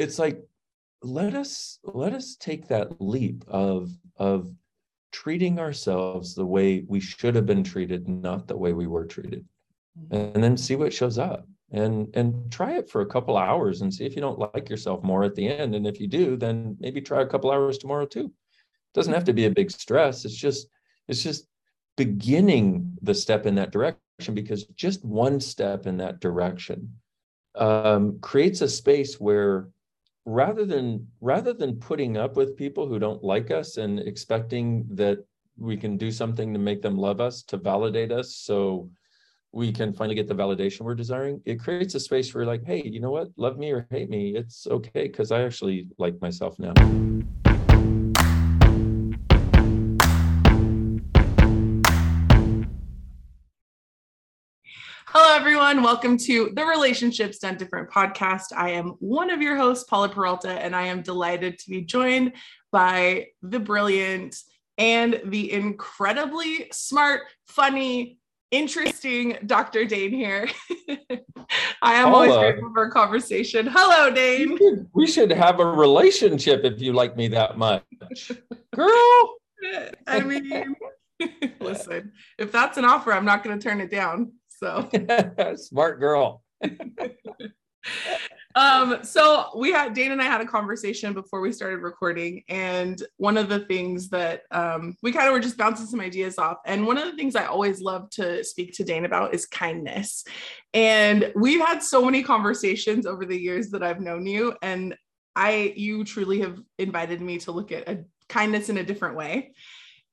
it's like let us let us take that leap of of treating ourselves the way we should have been treated not the way we were treated. Mm-hmm. and then see what shows up and and try it for a couple hours and see if you don't like yourself more at the end. And if you do then maybe try a couple hours tomorrow too. It doesn't have to be a big stress. It's just it's just beginning the step in that direction because just one step in that direction um, creates a space where rather than rather than putting up with people who don't like us and expecting that we can do something to make them love us to validate us so we can finally get the validation we're desiring it creates a space where like hey you know what? Love me or hate me it's okay because i actually like myself now everyone. Welcome to the Relationships Done Different podcast. I am one of your hosts, Paula Peralta, and I am delighted to be joined by the brilliant and the incredibly smart, funny, interesting Dr. Dain Heer. I am Paula, always grateful for a conversation. Hello, Dain. We should, we should have a relationship if you like me that much. Girl. I mean, listen, if that's an offer, I'm not going to turn it down. So smart girl. um, so we had Dain and I had a conversation before we started recording, and one of the things that um, we kind of were just bouncing some ideas off. And one of the things I always love to speak to Dain about is kindness. And we've had so many conversations over the years that I've known you, and I you truly have invited me to look at a kindness in a different way.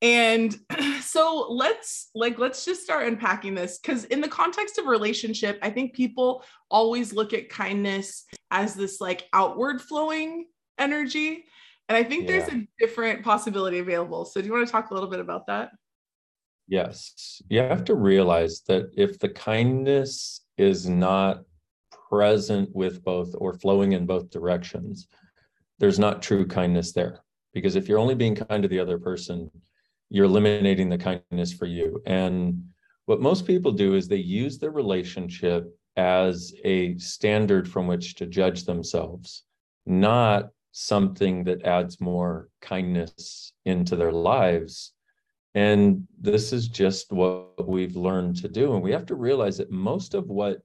And so let's like let's just start unpacking this cuz in the context of relationship, I think people always look at kindness as this like outward flowing energy. And I think yeah. there's a different possibility available. So do you want to talk a little bit about that? Yes. You have to realize that if the kindness is not present with both or flowing in both directions, there's not true kindness there. Because if you're only being kind to the other person, you're eliminating the kindness for you. And what most people do is they use their relationship as a standard from which to judge themselves, not something that adds more kindness into their lives. And this is just what we've learned to do. And we have to realize that most of what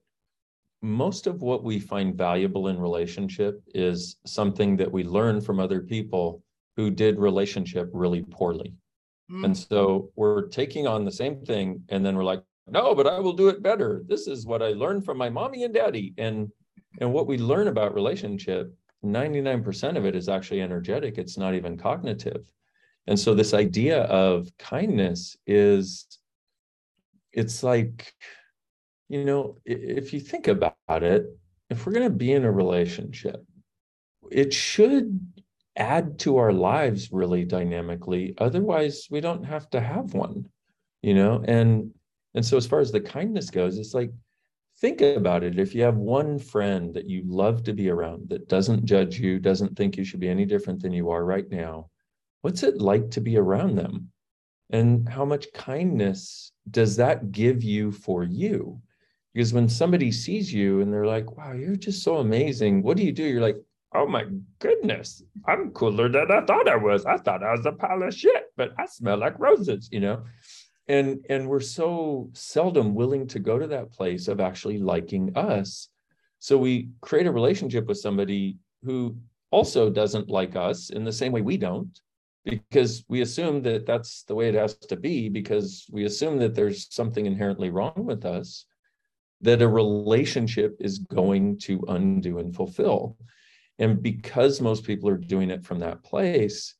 most of what we find valuable in relationship is something that we learn from other people who did relationship really poorly. Mm. And so we're taking on the same thing and then we're like, no, but I will do it better. This is what I learned from my mommy and daddy. And and what we learn about relationship, 99% of it is actually energetic. It's not even cognitive. And so this idea of kindness is it's like, you know, if you think about it, if we're going to be in a relationship, it should add to our lives really dynamically. Otherwise we don't have to have one you know? And and so as far as the kindness goes it's like think about it. If you have one friend that you love to be around that doesn't judge you doesn't think you should be any different than you are right now what's it like to be around them? And how much kindness does that give you for you? Because when somebody sees you and they're like wow you're just so amazing. What do you do? You're like oh my goodness, I'm cooler than I thought I was. I thought I was a pile of shit, but I smell like roses, you know? And and we're so seldom willing to go to that place of actually liking us. So we create a relationship with somebody who also doesn't like us in the same way we don't because we assume that that's the way it has to be because we assume that there's something inherently wrong with us that a relationship is going to undo and fulfill and because most people are doing it from that place,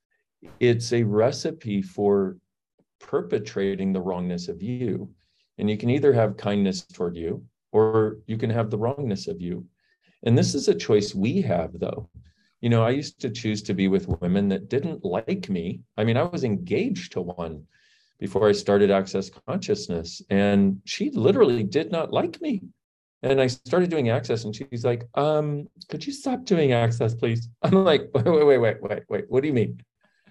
it's a recipe for perpetrating the wrongness of you. And you can either have kindness toward you or you can have the wrongness of you. And this is a choice we have, though. You know, I used to choose to be with women that didn't like me. I mean, I was engaged to one before I started Access Consciousness, and she literally did not like me. And I started doing access, and she's like, um, could you stop doing access, please? I'm like, wait, wait, wait, wait, wait, wait. What do you mean?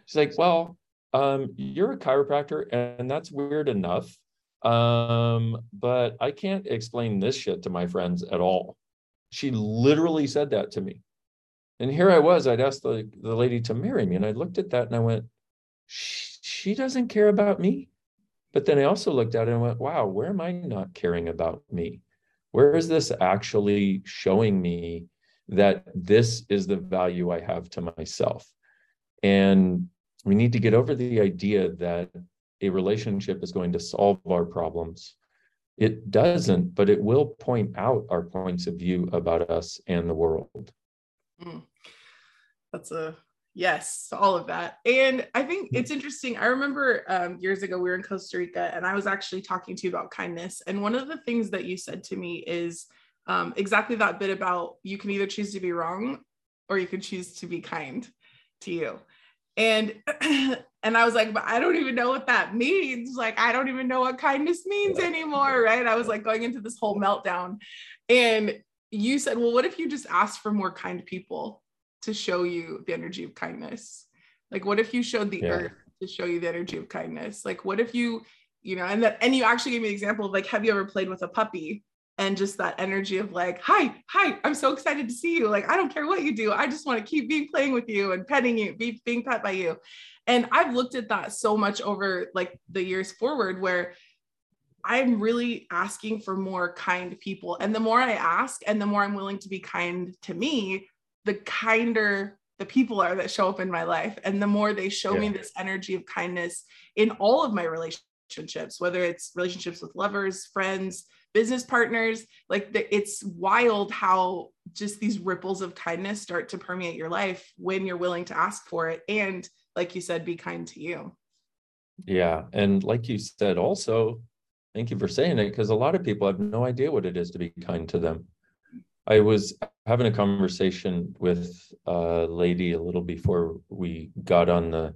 She's like, well, um, you're a chiropractor, and that's weird enough. Um, but I can't explain this shit to my friends at all. She literally said that to me. And here I was, I'd asked the, the lady to marry me. And I looked at that and I went, she doesn't care about me. But then I also looked at it and went, wow, where am I not caring about me? Where is this actually showing me that this is the value I have to myself? And we need to get over the idea that a relationship is going to solve our problems. It doesn't, but it will point out our points of view about us and the world. Mm. That's a yes, all of that. And I think it's interesting. I remember um, years ago we were in Costa Rica and I was actually talking to you about kindness. And one of the things that you said to me is um, exactly that bit about you can either choose to be wrong or you can choose to be kind to you and and i was like but i don't even know what that means like i don't even know what kindness means anymore right i was like going into this whole meltdown and you said well what if you just asked for more kind people to show you the energy of kindness. Like what if you showed the yeah. earth to show you the energy of kindness? Like what if you you know and that and you actually gave me an example of like have you ever played with a puppy and just that energy of like hi hi i'm so excited to see you. Like i don't care what you do. I just want to keep being playing with you and petting you be, being pet by you. And i've looked at that so much over like the years forward where i'm really asking for more kind people. And the more i ask and the more i'm willing to be kind to me the kinder the people are that show up in my life and the more they show yeah. me this energy of kindness in all of my relationships whether it's relationships with lovers friends business partners like the, it's wild how just these ripples of kindness start to permeate your life when you're willing to ask for it and like you said be kind to you yeah and like you said also thank you for saying it because a lot of people have no idea what it is to be kind to them i was having a conversation with a lady a little before we got on the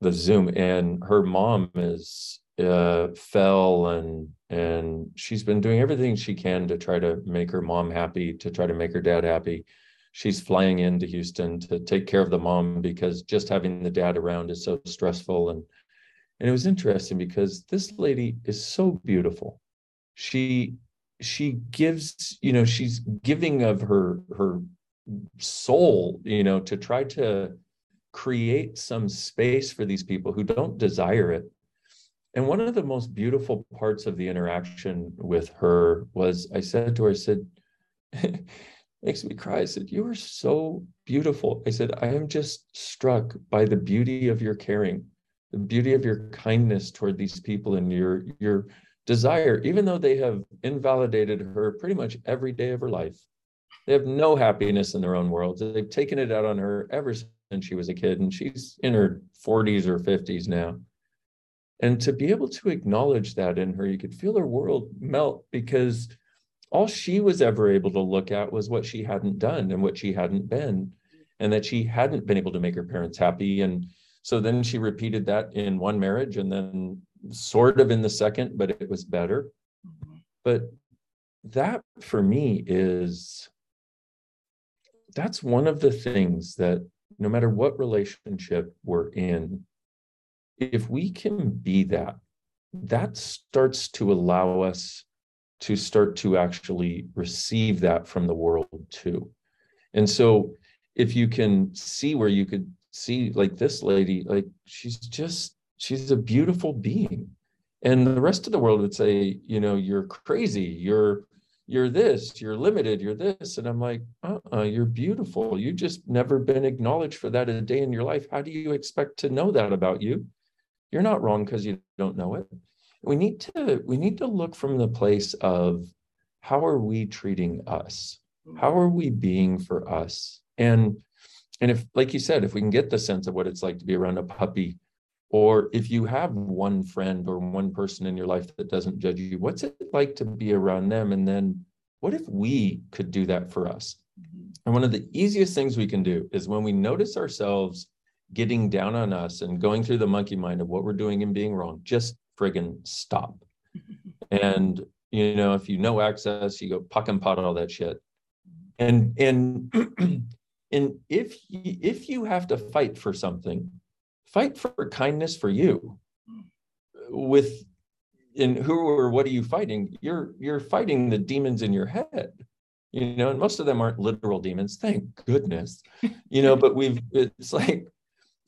the zoom and her mom is uh, fell and and she's been doing everything she can to try to make her mom happy to try to make her dad happy. She's flying into houston to take care of the mom because just having the dad around is so stressful. And and it was interesting because this lady is so beautiful. She she gives you know she's giving of her her soul you know to try to create some space for these people who don't desire it and one of the most beautiful parts of the interaction with her was I said to her, I said, makes me cry. I said, You are so beautiful. I said, I am just struck by the beauty of your caring, the beauty of your kindness toward these people and your your desire, even though they have invalidated her pretty much every day of her life. They have no happiness in their own worlds. They've taken it out on her ever since she was a kid, and she's in her 40s or 50s now and to be able to acknowledge that in her, you could feel her world melt because all she was ever able to look at was what she hadn't done and what she hadn't been, and that she hadn't been able to make her parents happy. And so then she repeated that in one marriage and then sort of in the second, but it was better. Mm-hmm. But that for me is that's one of the things that no matter what relationship we're in, if we can be that, that starts to allow us to start to actually receive that from the world too. And so if you can see where you could see like this lady, like she's just, she's a beautiful being. And the rest of the world would say, you know, you're crazy, you're you're this, you're limited, you're this. And I'm like, uh-uh, you're beautiful. You just never been acknowledged for that a day in your life. How do you expect to know that about you? you're not wrong because you don't know it we need to we need to look from the place of how are we treating us how are we being for us and and if like you said if we can get the sense of what it's like to be around a puppy or if you have one friend or one person in your life that doesn't judge you what's it like to be around them and then what if we could do that for us mm-hmm. and one of the easiest things we can do is when we notice ourselves getting down on us and going through the monkey mind of what we're doing and being wrong, just friggin' stop. and you know, if you know access, you go POC and POD all that shit. And and and if you, if you have to fight for something, fight for kindness for you. With in who or what are you fighting? You're you're fighting the demons in your head. you know, and most of them aren't literal demons, thank goodness, you know, but we've, it's like,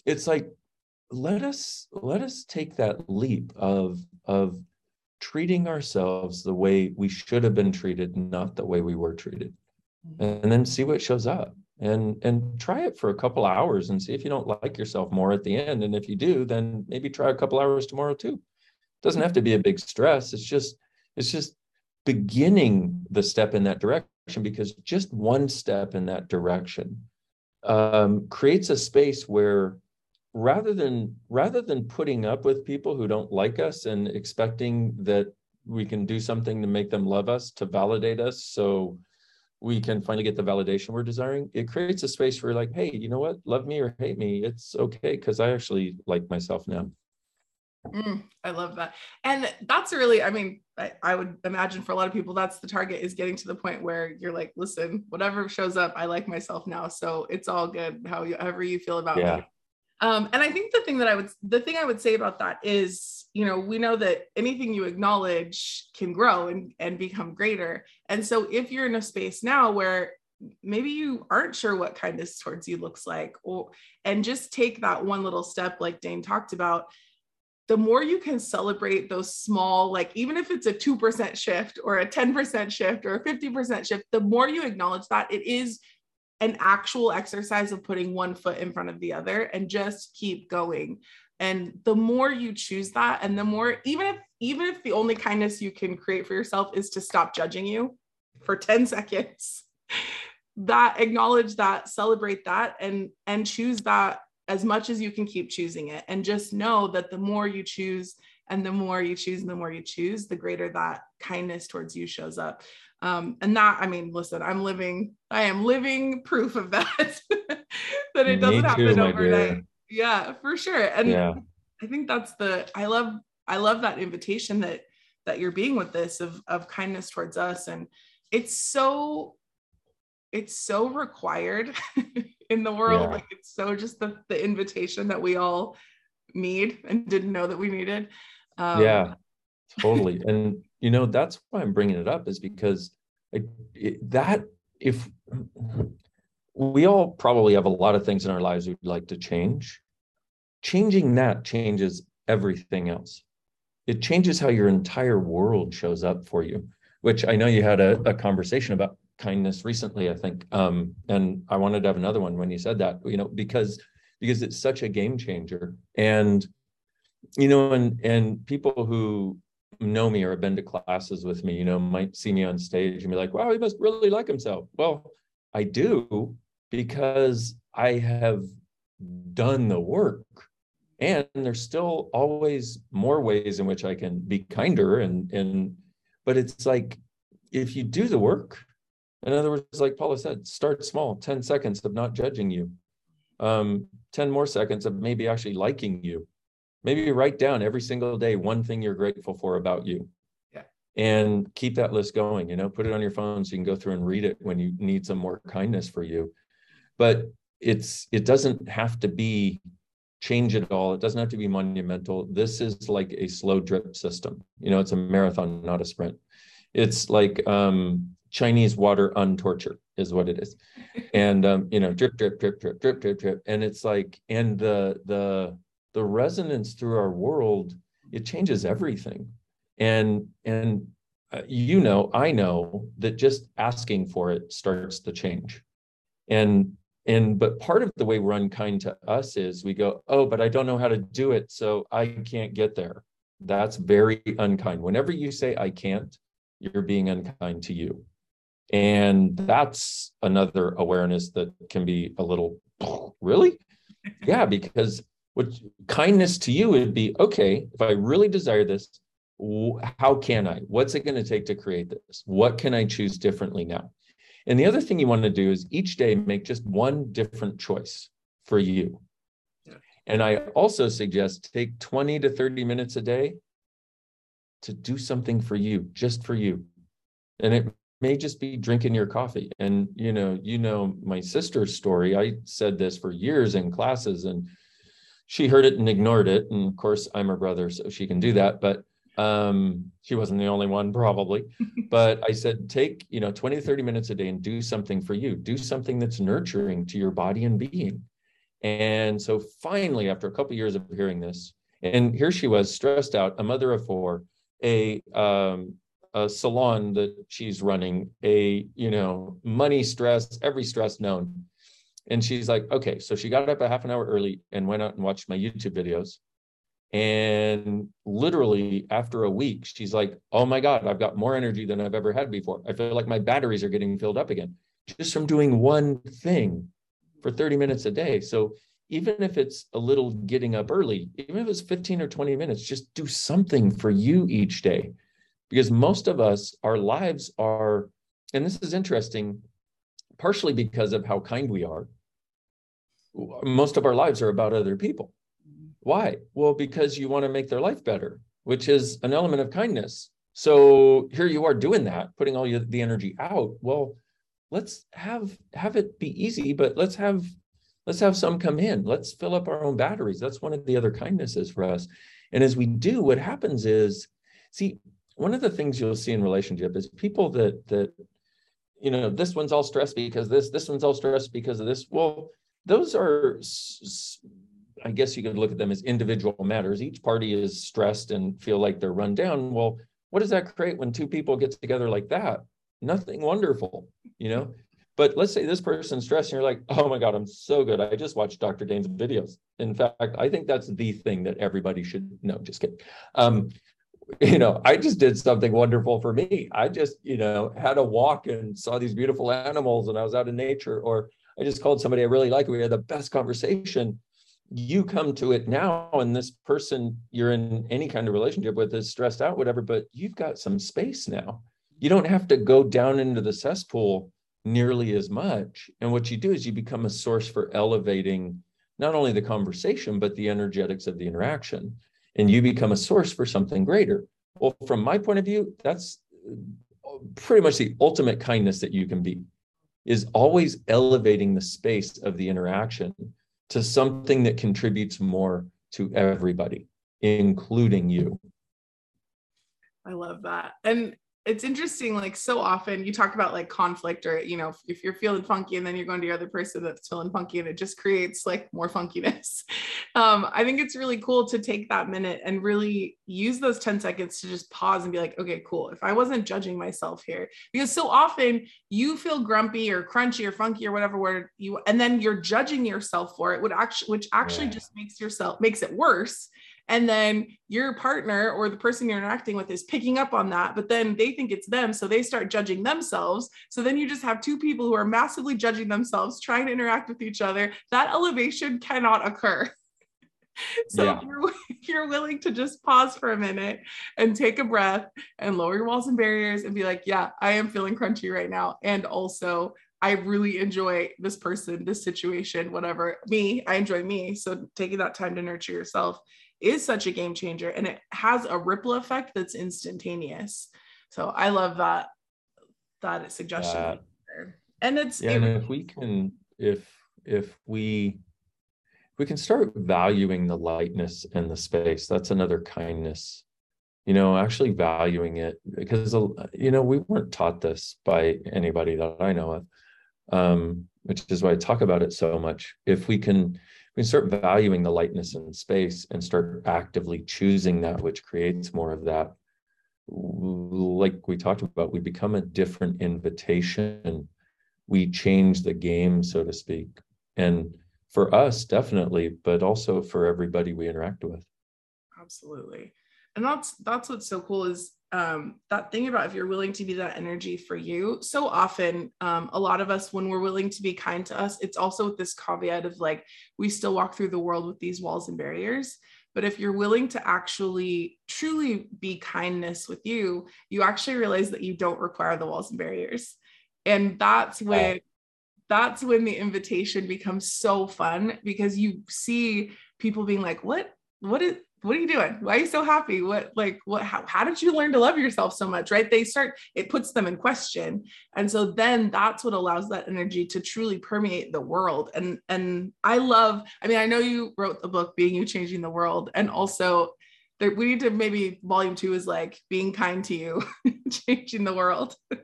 it's like, let us, let us take that leap of, of treating ourselves the way we should have been treated, not the way we were treated. Mm-hmm. And then see what shows up and and try it for a couple hours and see if you don't like yourself more at the end. And if you do then maybe try a couple hours tomorrow too. It doesn't have to be a big stress. It's just it's just beginning the step in that direction because just one step in that direction um, creates a space where rather than rather than putting up with people who don't like us and expecting that we can do something to make them love us to validate us so we can finally get the validation we're desiring it creates a space where like hey you know what? Love me or hate me it's okay because i actually like myself now. Mm, i love that. And that's really i mean I, I, would imagine for a lot of people that's the target is getting to the point where you're like listen whatever shows up i like myself now so it's all good however you feel about yeah. Um, and I think the thing that I would, the thing I would say about that is, you know, we know that anything you acknowledge can grow and, and become greater. And so if you're in a space now where maybe you aren't sure what kindness towards you looks like, or, and just take that one little step, like Dain talked about, the more you can celebrate those small, like even if it's a 2% shift or a 10% shift or a 50% shift, the more you acknowledge that it is an actual exercise of putting one foot in front of the other and just keep going. And the more you choose that and the more even if even if the only kindness you can create for yourself is to stop judging you for 10 seconds that acknowledge that celebrate that and and choose that as much as you can keep choosing it. And just know that the more you choose and the more you choose and the more you choose the greater that kindness towards you shows up um, and that, I mean, listen, I'm living, I am living proof of that, that it doesn't happen overnight. Yeah, for sure. And yeah. I think that's the, I love, I love that invitation that, that you're being with this of, of kindness towards us. And it's so, it's so required in the world. Yeah. Like it's so just the, the invitation that we all need and didn't know that we needed. Um, yeah, totally. and you know that's why i'm bringing it up is because it, that if we all probably have a lot of things in our lives we'd like to change. Changing that changes everything else. It changes how your entire world shows up for you which i know you had a, a conversation about kindness recently i think um, and i wanted to have another one when you said that you know because because it's such a game changer. And you know and and people who know me or have been to classes with me, you know, might see me on stage and be like, wow, he must really like himself. Well, I do because I have done the work. And there's still always more ways in which I can be kinder and and but it's like if you do the work, in other words, like Paula said, start small, 10 seconds of not judging you. Um, 10 more seconds of maybe actually liking you maybe write down every single day one thing you're grateful for about you. Yeah. and keep that list going you know put it on your phone so you can go through and read it when you need some more kindness for you. But it's it doesn't have to be change it all. It doesn't have to be monumental. This is like a slow drip system. You know it's a marathon not a sprint. It's like um chinese water untorture is what it is. And um you know drip drip drip drip drip drip drip. And it's like and the the the resonance through our world it changes everything. And and uh, you know i know that just asking for it starts the change. And and but part of the way we're unkind to us is we go oh but i don't know how to do it so i can't get there. That's very unkind. Whenever you say i can't you're being unkind to you. And that's another awareness that can be a little really? Yeah because what kindness to you would be okay if i really desire this how can i? What's it going to take to create this? What can i choose differently now? And the other thing you want to do is each day make just one different choice for you. And i also suggest take 20 to 30 minutes a day to do something for you just for you. And it may just be drinking your coffee. And you know you know my sister's story. I said this for years in classes and she heard it and ignored it. And of course, I'm her brother, so she can do that. But Um, she wasn't the only one, probably. but I said, take, you know, 20 to 30 minutes a day and do something for you. Do something that's nurturing to your body and being. And so finally, after a couple of years of hearing this, and here she was, stressed out, a mother of four, a um, a salon that she's running, a you know money stress, every stress known. And she's like, okay, so she got up a half an hour early and went out and watched my YouTube videos. And literally after a week, she's like, oh my God, I've got more energy than I've ever had before. I feel like my batteries are getting filled up again just from doing one thing for 30 minutes a day. So even if it's a little getting up early, even if it's 15 or 20 minutes, just do something for you each day. Because most of us, our lives are, and this is interesting, partially because of how kind we are. Most of our lives are about other people. Why? Well, because you want to make their life better, which is an element of kindness. So here you are doing that, putting all the energy out. Well, let's have have it be easy but let's have let's have some come in let's fill up our own batteries that's one of the other kindnesses for us and as we do what happens is see one of the things you'll see in relationship is people that that you know this one's all stressed because this this one's all stressed because of this well those are i guess you could look at them as individual matters each party is stressed and feel like they're run down well what does that create when two people get together like that nothing wonderful, you know. But let's say this person's stressed, and you're like, oh my God, I'm so good. I just watched Dr. Dain's videos. In fact, I think that's the thing that everybody should know. Just kidding. Um, you know, I just did something wonderful for me. I just, you know, had a walk and saw these beautiful animals and I was out in nature, or I just called somebody I really like. We had the best conversation. You come to it now, and this person you're in any kind of relationship with is stressed out, whatever, but you've got some space now you don't have to go down into the cesspool nearly as much. And what you do is you become a source for elevating not only the conversation, but the energetics of the interaction. And you become a source for something greater. Well, from my point of view, that's uh, pretty much the ultimate kindness that you can be is always elevating the space of the interaction to something that contributes more to everybody, including you. I love that. And it's interesting like so often you talk about like conflict or you know if you're feeling funky and then you're going to the other person that's feeling funky and it just creates like more funkiness um, i think it's really cool to take that minute and really use those 10 seconds to just pause and be like okay cool if i wasn't judging myself here because so often you feel grumpy or crunchy or funky or whatever word you and then you're judging yourself for it would actually which actually yeah. just makes yourself makes it worse and then your partner or the person you're interacting with is picking up on that but then they think it's them so they start judging themselves so then you just have two people who are massively judging themselves trying to interact with each other that elevation cannot occur so yeah. if, you're, if you're willing to just pause for a minute and take a breath and lower your walls and barriers and be like yeah i am feeling crunchy right now and also I really enjoy this person, this situation, whatever. Me, I enjoy me. So taking that time to nurture yourself is such a game changer and it has a ripple effect that's instantaneous. So I love that that suggestion. Uh, and it's yeah, and if we can if if we if we can start valuing the lightness and the space, that's another kindness. You know, actually valuing it because you know we weren't taught this by anybody that I know of, um, which is why I talk about it so much. If we can we start valuing the lightness in space and start actively choosing that which creates more of that. Like we talked about we become a different invitation. We change the game so to speak. And for us definitely but also for everybody we interact with. Absolutely and that's that's what's so cool is um, that thing about if you're willing to be that energy for you. So often, um, a lot of us, when we're willing to be kind to us, it's also with this caveat of like, we still walk through the world with these walls and barriers. But if you're willing to actually truly be kindness with you, you actually realize that you don't require the walls and barriers. And that's when. That's when the invitation becomes so fun because you see people being like, "What? What is what are you doing? Why are you so happy? What, like, what, how, how did you learn to love yourself so much? Right. They start, it puts them in question. And so then that's what allows that energy to truly permeate the world. And, and I love, I mean, I know you wrote the book, Being You Changing the World. And also, there, we need to maybe volume two is like being kind to you, changing the world. yeah.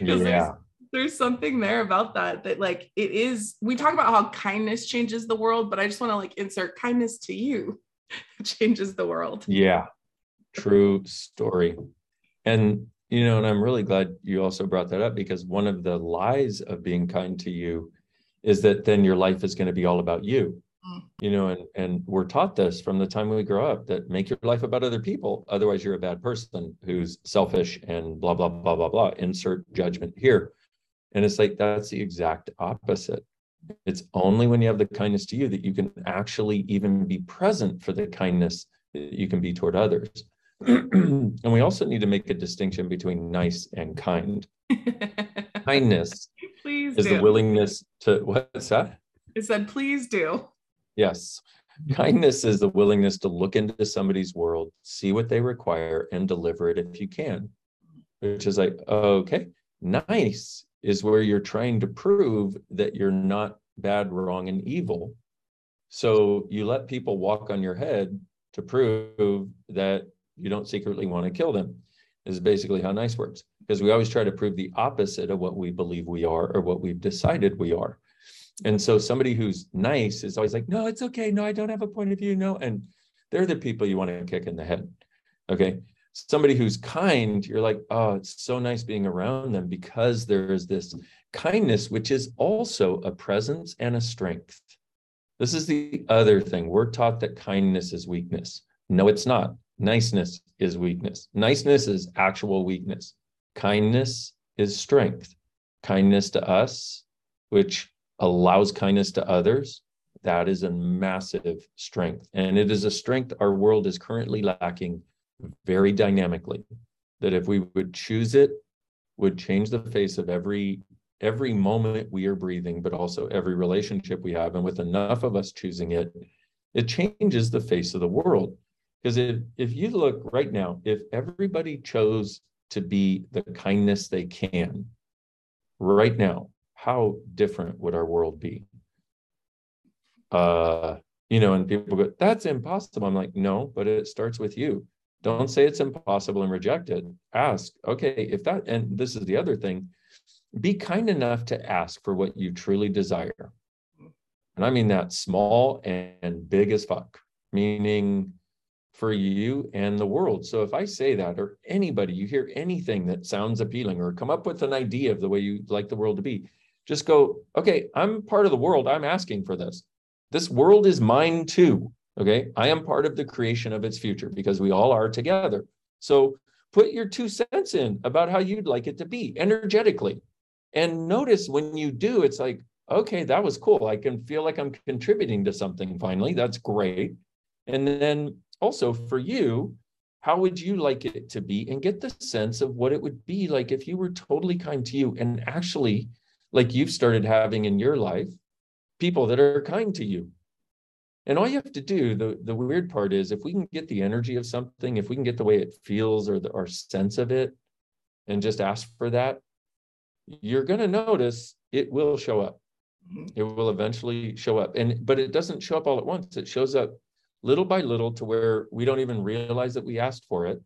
There's, there's something there about that that like it is we talk about how kindness changes the world but i just want to like insert kindness to you changes the world. Yeah true story. And you know and i'm really glad you also brought that up because one of the lies of being kind to you is that then your life is going to be all about you. Mm. you know and and we're taught this from the time we grow up that make your life about other people otherwise you're a bad person who's selfish and blah blah blah blah blah. Insert judgment here. And it's like that's the exact opposite it's only when you have the kindness to you that you can actually even be present for the kindness that you can be toward others. And we also need to make a distinction between nice and kind. Kindness please is do. the willingness to what's that? It said please do. Yes. Kindness is the willingness to look into somebody's world see what they require and deliver it if you can. Which is like okay nice is where you're trying to prove that you're not bad, wrong, and evil. So you let people walk on your head to prove that you don't secretly want to kill them, is basically how nice works. Because we always try to prove the opposite of what we believe we are or what we've decided we are. And so somebody who's nice is always like, no, it's okay. No, I don't have a point of view. No. And they're the people you want to kick in the head. Okay somebody who's kind, you're like, oh, it's so nice being around them because there is this kindness, which is also a presence and a strength. This is the other thing. We're taught that kindness is weakness. No, it's not. Niceness is weakness. Niceness is actual weakness. Kindness is strength. Kindness to us, which allows kindness to others, that is a massive strength. And it is a strength our world is currently lacking very dynamically that if we would choose it would change the face of every every moment we are breathing but also every relationship we have. And with enough of us choosing it it changes the face of the world. Because if if you look right now if everybody chose to be the kindness they can right now how different would our world be? Uh you know and people go that's impossible. I'm like no but it starts with you don't say it's impossible and reject it. Ask, okay, if that, and this is the other thing, be kind enough to ask for what you truly desire. And I mean that small and big as fuck, meaning for you and the world. So if I say that, or anybody, you hear anything that sounds appealing, or come up with an idea of the way you'd like the world to be, just go, okay, I'm part of the world. I'm asking for this. This world is mine too. Okay. I am part of the creation of its future because we all are together. So put your two cents in about how you'd like it to be energetically. And notice when you do, it's like, okay, that was cool. I can feel like I'm contributing to something finally. That's great. And then also for you, how would you like it to be? And get the sense of what it would be like if you were totally kind to you and actually, like you've started having in your life, people that are kind to you and all you have to do, the, the weird part is if we can get the energy of something, if we can get the way it feels or the, our sense of it, and just ask for that, you're going to notice it will show up. Mm-hmm. It will eventually show up. And but it doesn't show up all at once. It shows up little by little to where we don't even realize that we asked for it.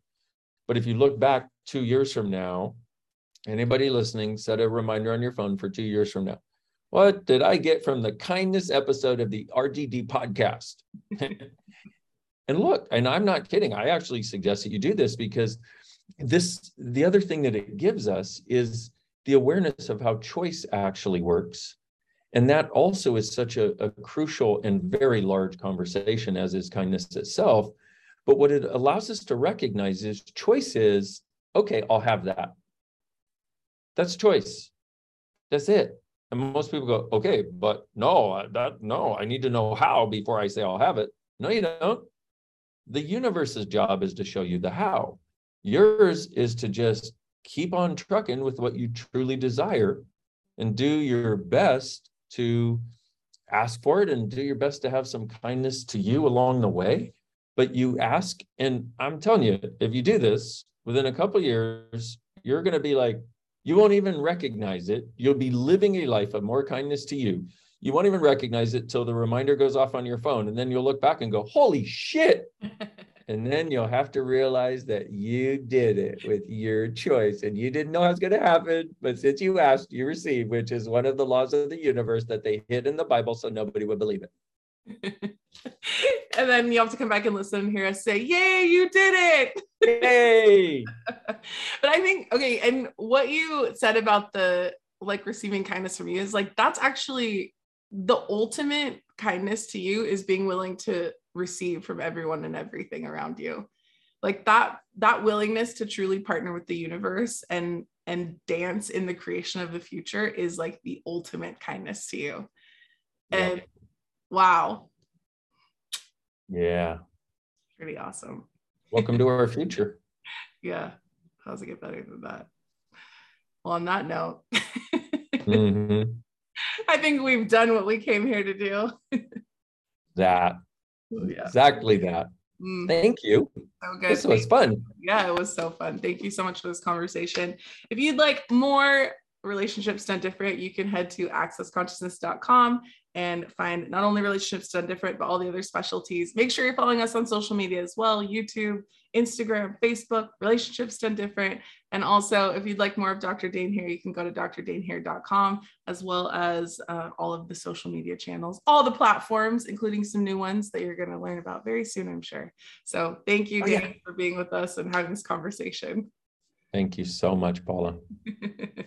But if you look back two years from now, anybody listening, set a reminder on your phone for two years from now. What did I get from the kindness episode of the RGD podcast? and look, and I'm not kidding. I actually suggest that you do this because this, the other thing that it gives us is the awareness of how choice actually works. And that also is such a, a crucial and very large conversation, as is kindness itself. But what it allows us to recognize is choice is okay, I'll have that. That's choice. That's it. And most people go, okay, but no, that no, I need to know how before I say I'll have it. No, you don't. The universe's job is to show you the how. Yours is to just keep on trucking with what you truly desire and do your best to ask for it and do your best to have some kindness to you along the way. But you ask, and I'm telling you, if you do this within a couple years, you're going to be like, you won't even recognize it. You'll be living a life of more kindness to you. You won't even recognize it till the reminder goes off on your phone. And then you'll look back and go, holy shit, And then you'll have to realize that you did it with your choice and you didn't know how it's going to happen. But since you asked, you received, which is one of the laws of the universe that they hid in the Bible so nobody would believe it. and then you have to come back and listen and hear us say, Yay, you did it. Yay. but I think, okay, and what you said about the like receiving kindness from you is like that's actually the ultimate kindness to you is being willing to receive from everyone and everything around you. Like that that willingness to truly partner with the universe and and dance in the creation of the future is like the ultimate kindness to you. And wow. Yeah. Pretty awesome welcome to our future yeah how's it get better than that well on that note mm-hmm. I think we've done what we came here to do. that. Yeah. Exactly that. Mm. Thank you. So good. This was Thank fun. Yeah, it was so fun. Thank you so much for this conversation. If you'd like more relationships done different, you can head to accessconsciousness.com and find not only relationships done different, but all the other specialties. Make sure you're following us on social media as well YouTube, Instagram, Facebook, relationships done different. And also, if you'd like more of Dr. Dain Heer, you can go to drdainheer.com as well as uh, all of the social media channels, all the platforms, including some new ones that you're going to learn about very soon, I'm sure. So thank you, oh, Dain, yeah. for being with us and having this conversation. Thank you so much, Paula.